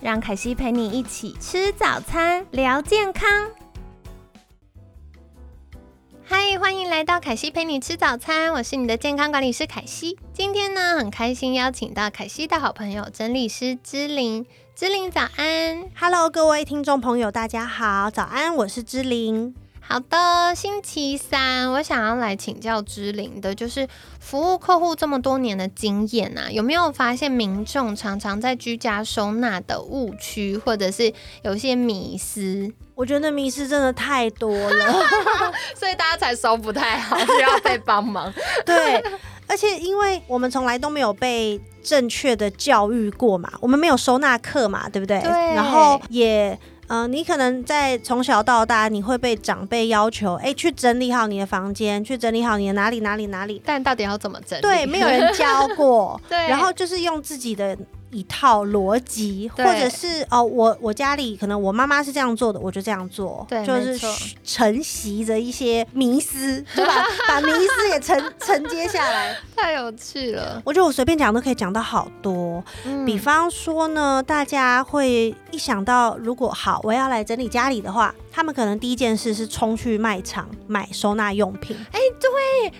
让凯西陪你一起吃早餐，聊健康。嗨，欢迎来到凯西陪你吃早餐，我是你的健康管理师凯西。今天呢，很开心邀请到凯西的好朋友整理师芝玲。芝玲早安，Hello，各位听众朋友，大家好，早安，我是芝玲。好的，星期三我想要来请教之灵的，就是服务客户这么多年的经验啊，有没有发现民众常常在居家收纳的误区，或者是有些迷思？我觉得迷思真的太多了，所以大家才收不太好，需要被帮忙。对，而且因为我们从来都没有被正确的教育过嘛，我们没有收纳课嘛，对不对？对。然后也。嗯，你可能在从小到大，你会被长辈要求，哎，去整理好你的房间，去整理好你的哪里哪里哪里。但到底要怎么整理？对，没有人教过。对。然后就是用自己的。一套逻辑，或者是哦，我我家里可能我妈妈是这样做的，我就这样做，对，就是承袭着一些迷思，对吧？把迷思也承承接下来，太有趣了。我觉得我随便讲都可以讲到好多，比方说呢，大家会一想到如果好我要来整理家里的话。他们可能第一件事是冲去卖场买收纳用品，哎，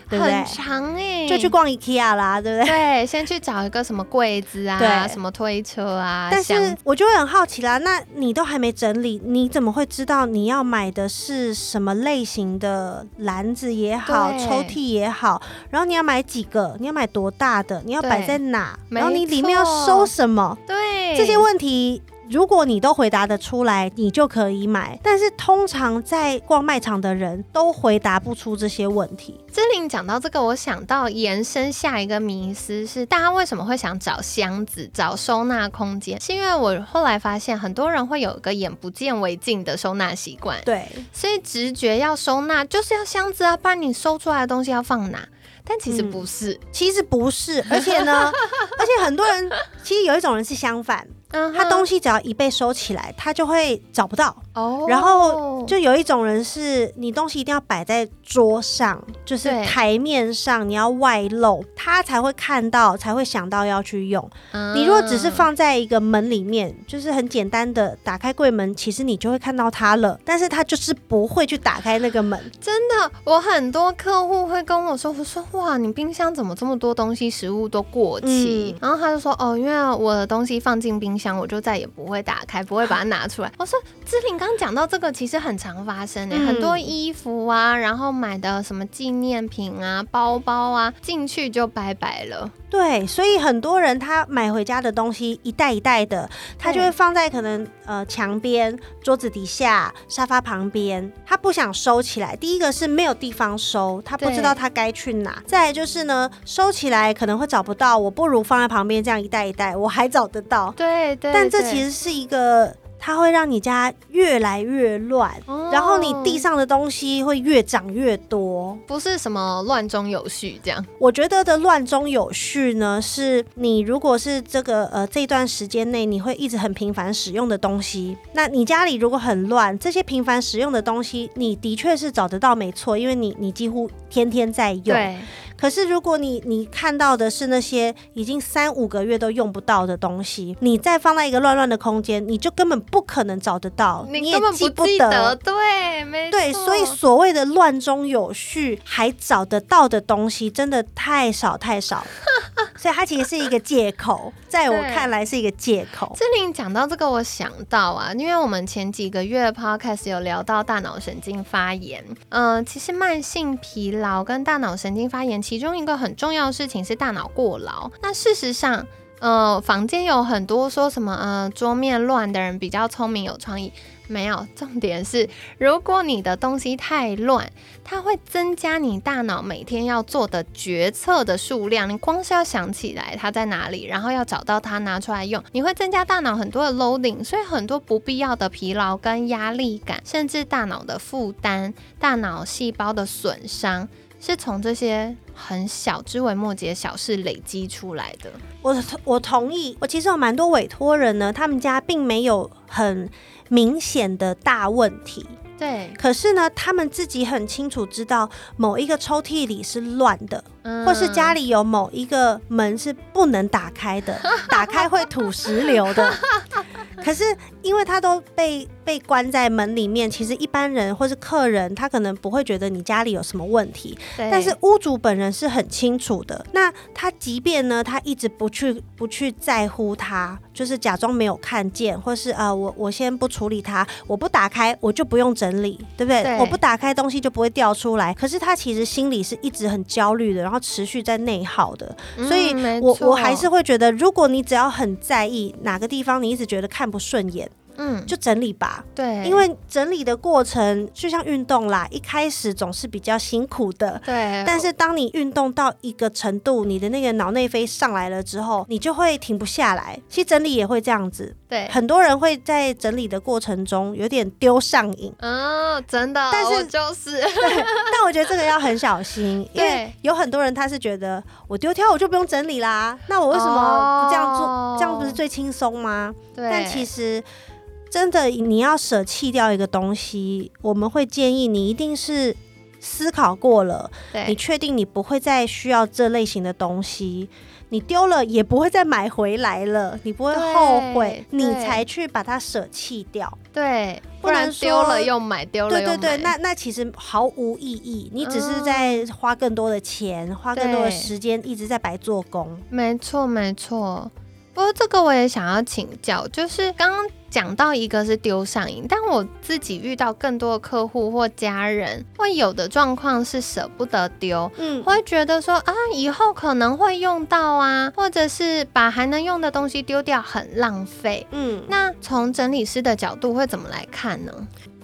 对，很长哎，就去逛 IKEA 啦，对不对？对，先去找一个什么柜子啊，什么推车啊。但是我就会很好奇啦，那你都还没整理，你怎么会知道你要买的是什么类型的篮子也好，抽屉也好？然后你要买几个？你要买多大的？你要摆在哪？然后你里面要收什么？对，这些问题。如果你都回答得出来，你就可以买。但是通常在逛卖场的人都回答不出这些问题。志玲讲到这个，我想到延伸下一个迷思是：大家为什么会想找箱子、找收纳空间？是因为我后来发现，很多人会有一个眼不见为净的收纳习惯。对，所以直觉要收纳就是要箱子啊，不然你收出来的东西要放哪？但其实不是，其实不是，而且呢，而且很多人其实有一种人是相反。他东西只要一被收起来，他就会找不到。哦，然后就有一种人是，你东西一定要摆在桌上，就是台面上，你要外露，他才会看到，才会想到要去用。你如果只是放在一个门里面，就是很简单的打开柜门，其实你就会看到它了，但是他就是不会去打开那个门。真的，我很多客户会跟我说，我说哇，你冰箱怎么这么多东西，食物都过期？然后他就说哦，因为我的东西放进冰。箱我就再也不会打开，不会把它拿出来。我说志玲刚讲到这个，其实很常发生诶，很多衣服啊，然后买的什么纪念品啊、包包啊，进去就拜拜了。对，所以很多人他买回家的东西一袋一袋的，他就会放在可能呃墙边、桌子底下、沙发旁边，他不想收起来。第一个是没有地方收，他不知道他该去哪；再来就是呢，收起来可能会找不到，我不如放在旁边这样一袋一袋，我还找得到。对对，但这其实是一个。它会让你家越来越乱，然后你地上的东西会越长越多，不是什么乱中有序这样。我觉得的乱中有序呢，是你如果是这个呃这段时间内你会一直很频繁使用的东西，那你家里如果很乱，这些频繁使用的东西，你的确是找得到没错，因为你你几乎天天在用。对。可是，如果你你看到的是那些已经三五个月都用不到的东西，你再放在一个乱乱的空间，你就根本不可能找得到，你也记不得。对，没对，所以所谓的乱中有序，还找得到的东西真的太少太少，所以它其实是一个借口，在我看来是一个借口。志玲讲到这个，我想到啊，因为我们前几个月 podcast 有聊到大脑神经发炎，嗯，其实慢性疲劳跟大脑神经发炎。其中一个很重要的事情是大脑过劳。那事实上，呃，房间有很多说什么，呃，桌面乱的人比较聪明有创意。没有，重点是，如果你的东西太乱，它会增加你大脑每天要做的决策的数量。你光是要想起来它在哪里，然后要找到它拿出来用，你会增加大脑很多的 loading，所以很多不必要的疲劳跟压力感，甚至大脑的负担、大脑细胞的损伤。是从这些很小、枝微末节小事累积出来的。我我同意。我其实有蛮多委托人呢，他们家并没有很明显的大问题。对。可是呢，他们自己很清楚知道某一个抽屉里是乱的，或是家里有某一个门是不能打开的，打开会吐石流的。可是，因为他都被被关在门里面，其实一般人或是客人，他可能不会觉得你家里有什么问题。但是屋主本人是很清楚的。那他即便呢，他一直不去不去在乎他，就是假装没有看见，或是啊，我我先不处理它，我不打开，我就不用整理，对不对？我不打开东西就不会掉出来。可是他其实心里是一直很焦虑的，然后持续在内耗的。所以，我我还是会觉得，如果你只要很在意哪个地方，你一直觉得看。不顺眼，嗯，就整理吧。对，因为整理的过程就像运动啦，一开始总是比较辛苦的。对，但是当你运动到一个程度，你的那个脑内啡上来了之后，你就会停不下来。其实整理也会这样子。对，很多人会在整理的过程中有点丢上瘾。嗯，真的。但是就是，但我觉得这个要很小心，因为有很多人他是觉得我丢掉我就不用整理啦，那我为什么不这样做？这样不是最轻松吗？对。但其实真的，你要舍弃掉一个东西，我们会建议你一定是思考过了，你确定你不会再需要这类型的东西。你丢了也不会再买回来了，你不会后悔，你才去把它舍弃掉。对，不然丢了又买，丢了又买。对对对，那那其实毫无意义，你只是在花更多的钱，花更多的时间，一直在白做工。没错没错，不过这个我也想要请教，就是刚刚。讲到一个是丢上瘾，但我自己遇到更多的客户或家人，会有的状况是舍不得丢，嗯，会觉得说啊，以后可能会用到啊，或者是把还能用的东西丢掉很浪费，嗯，那从整理师的角度会怎么来看呢？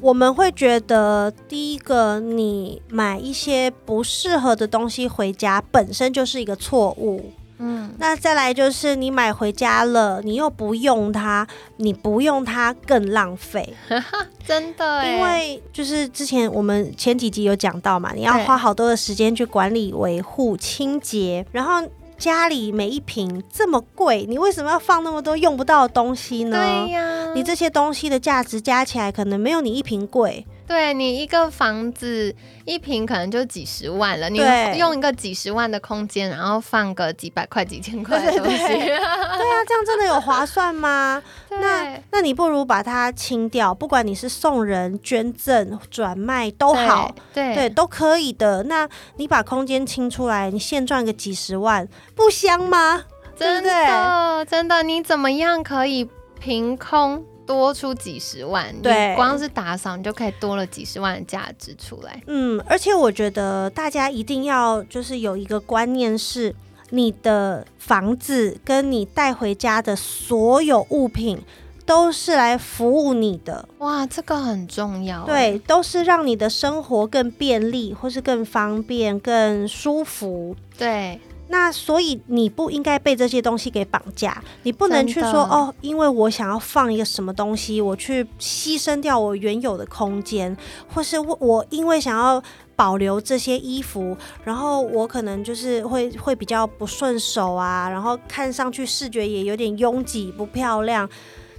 我们会觉得，第一个，你买一些不适合的东西回家，本身就是一个错误。嗯，那再来就是你买回家了，你又不用它，你不用它更浪费，真的。因为就是之前我们前几集有讲到嘛，你要花好多的时间去管理、维护、清洁，然后家里每一瓶这么贵，你为什么要放那么多用不到的东西呢？对呀，你这些东西的价值加起来，可能没有你一瓶贵。对你一个房子一平可能就几十万了，你用一个几十万的空间，然后放个几百块、几千块的东西，对啊，这样真的有划算吗？那那你不如把它清掉，不管你是送人、捐赠、转卖都好，对对都可以的。那你把空间清出来，你现赚个几十万，不香吗？真的真的，你怎么样可以凭空？多出几十万，对，光是打扫你就可以多了几十万的价值出来。嗯，而且我觉得大家一定要就是有一个观念是，你的房子跟你带回家的所有物品都是来服务你的。哇，这个很重要。对，都是让你的生活更便利，或是更方便、更舒服。对。那所以你不应该被这些东西给绑架，你不能去说哦，因为我想要放一个什么东西，我去牺牲掉我原有的空间，或是我我因为想要保留这些衣服，然后我可能就是会会比较不顺手啊，然后看上去视觉也有点拥挤不漂亮，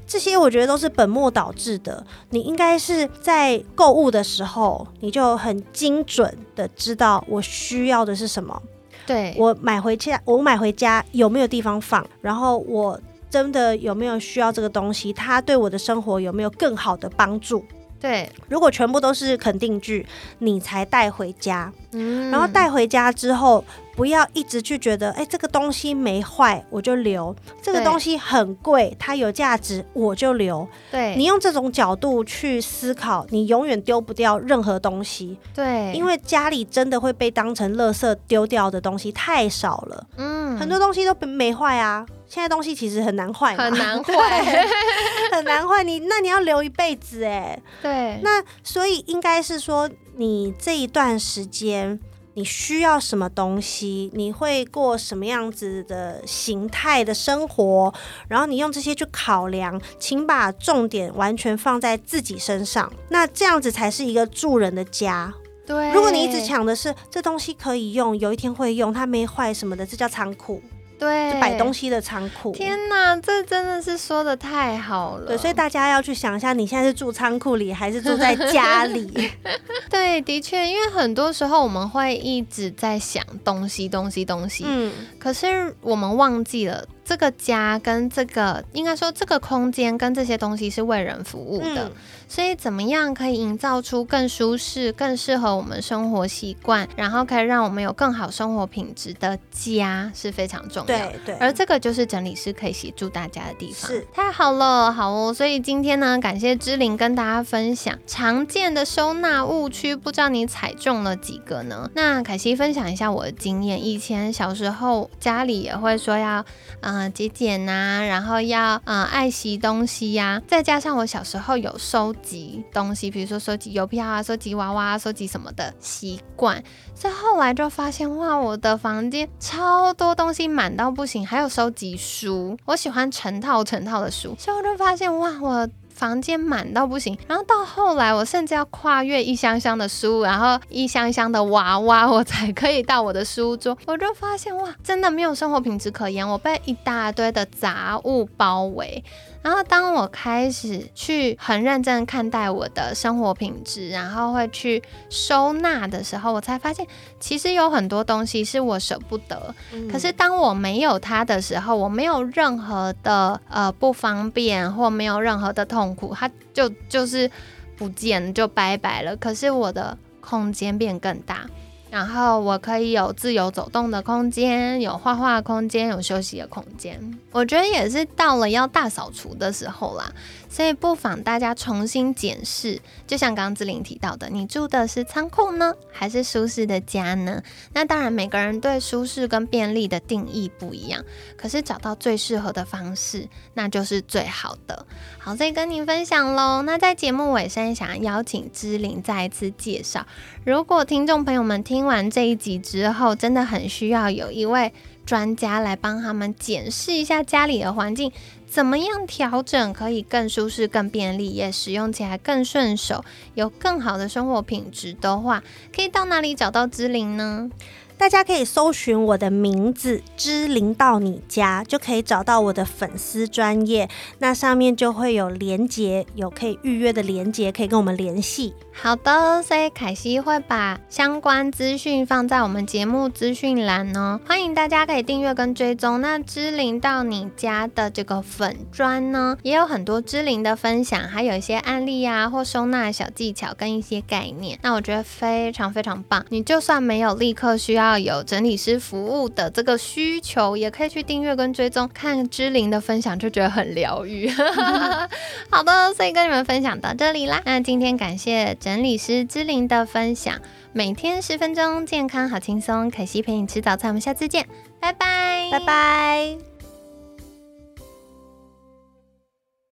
这些我觉得都是本末倒置的。你应该是在购物的时候，你就很精准的知道我需要的是什么。对我买回家，我买回家有没有地方放？然后我真的有没有需要这个东西？它对我的生活有没有更好的帮助？对，如果全部都是肯定句，你才带回家。嗯，然后带回家之后，不要一直去觉得，哎，这个东西没坏我就留，这个东西很贵，它有价值我就留。对你用这种角度去思考，你永远丢不掉任何东西。对，因为家里真的会被当成垃圾丢掉的东西太少了。嗯，很多东西都没坏啊。现在东西其实很难坏，很难坏，很难坏。你那你要留一辈子哎。对。那所以应该是说，你这一段时间你需要什么东西，你会过什么样子的形态的生活，然后你用这些去考量，请把重点完全放在自己身上。那这样子才是一个助人的家。对。如果你一直抢的是这东西可以用，有一天会用，它没坏什么的，这叫仓库。对，就摆东西的仓库。天哪，这真的是说的太好了。对，所以大家要去想一下，你现在是住仓库里，还是住在家里？对，的确，因为很多时候我们会一直在想东西，东西，东西。嗯。可是我们忘记了。这个家跟这个，应该说这个空间跟这些东西是为人服务的，所以怎么样可以营造出更舒适、更适合我们生活习惯，然后可以让我们有更好生活品质的家是非常重要。对对。而这个就是整理师可以协助大家的地方。是。太好了，好哦。所以今天呢，感谢芝玲跟大家分享常见的收纳误区，不知道你踩中了几个呢？那凯西分享一下我的经验，以前小时候家里也会说要，嗯。嗯，节俭呐，然后要嗯爱惜东西呀，再加上我小时候有收集东西，比如说收集邮票啊、收集娃娃、收集什么的习惯，所以后来就发现哇，我的房间超多东西满到不行，还有收集书，我喜欢成套成套的书，所以我就发现哇，我。房间满到不行，然后到后来，我甚至要跨越一箱箱的书，然后一箱箱的娃娃，我才可以到我的书桌。我就发现哇，真的没有生活品质可言，我被一大堆的杂物包围。然后，当我开始去很认真看待我的生活品质，然后会去收纳的时候，我才发现，其实有很多东西是我舍不得。可是，当我没有它的时候，我没有任何的呃不方便，或没有任何的痛苦，它就就是不见就拜拜了。可是，我的空间变更大。然后我可以有自由走动的空间，有画画空间，有休息的空间。我觉得也是到了要大扫除的时候啦。所以不妨大家重新检视，就像刚刚志玲提到的，你住的是仓库呢，还是舒适的家呢？那当然，每个人对舒适跟便利的定义不一样，可是找到最适合的方式，那就是最好的。好，再跟您分享喽。那在节目尾声，想邀请志玲再一次介绍，如果听众朋友们听完这一集之后，真的很需要有一位专家来帮他们检视一下家里的环境。怎么样调整可以更舒适、更便利，也使用起来更顺手，有更好的生活品质的话，可以到哪里找到芝灵呢？大家可以搜寻我的名字“知灵到你家”，就可以找到我的粉丝专业，那上面就会有连接，有可以预约的连接，可以跟我们联系。好的，所以凯西会把相关资讯放在我们节目资讯栏哦，欢迎大家可以订阅跟追踪。那知灵到你家的这个粉砖呢，也有很多知灵的分享，还有一些案例啊，或收纳小技巧跟一些概念。那我觉得非常非常棒。你就算没有立刻需要。要有整理师服务的这个需求，也可以去订阅跟追踪看芝玲的分享，就觉得很疗愈。好的，所以跟你们分享到这里啦。那今天感谢整理师芝玲的分享，每天十分钟，健康好轻松。可惜陪你吃早餐，我们下次见，拜拜，拜拜。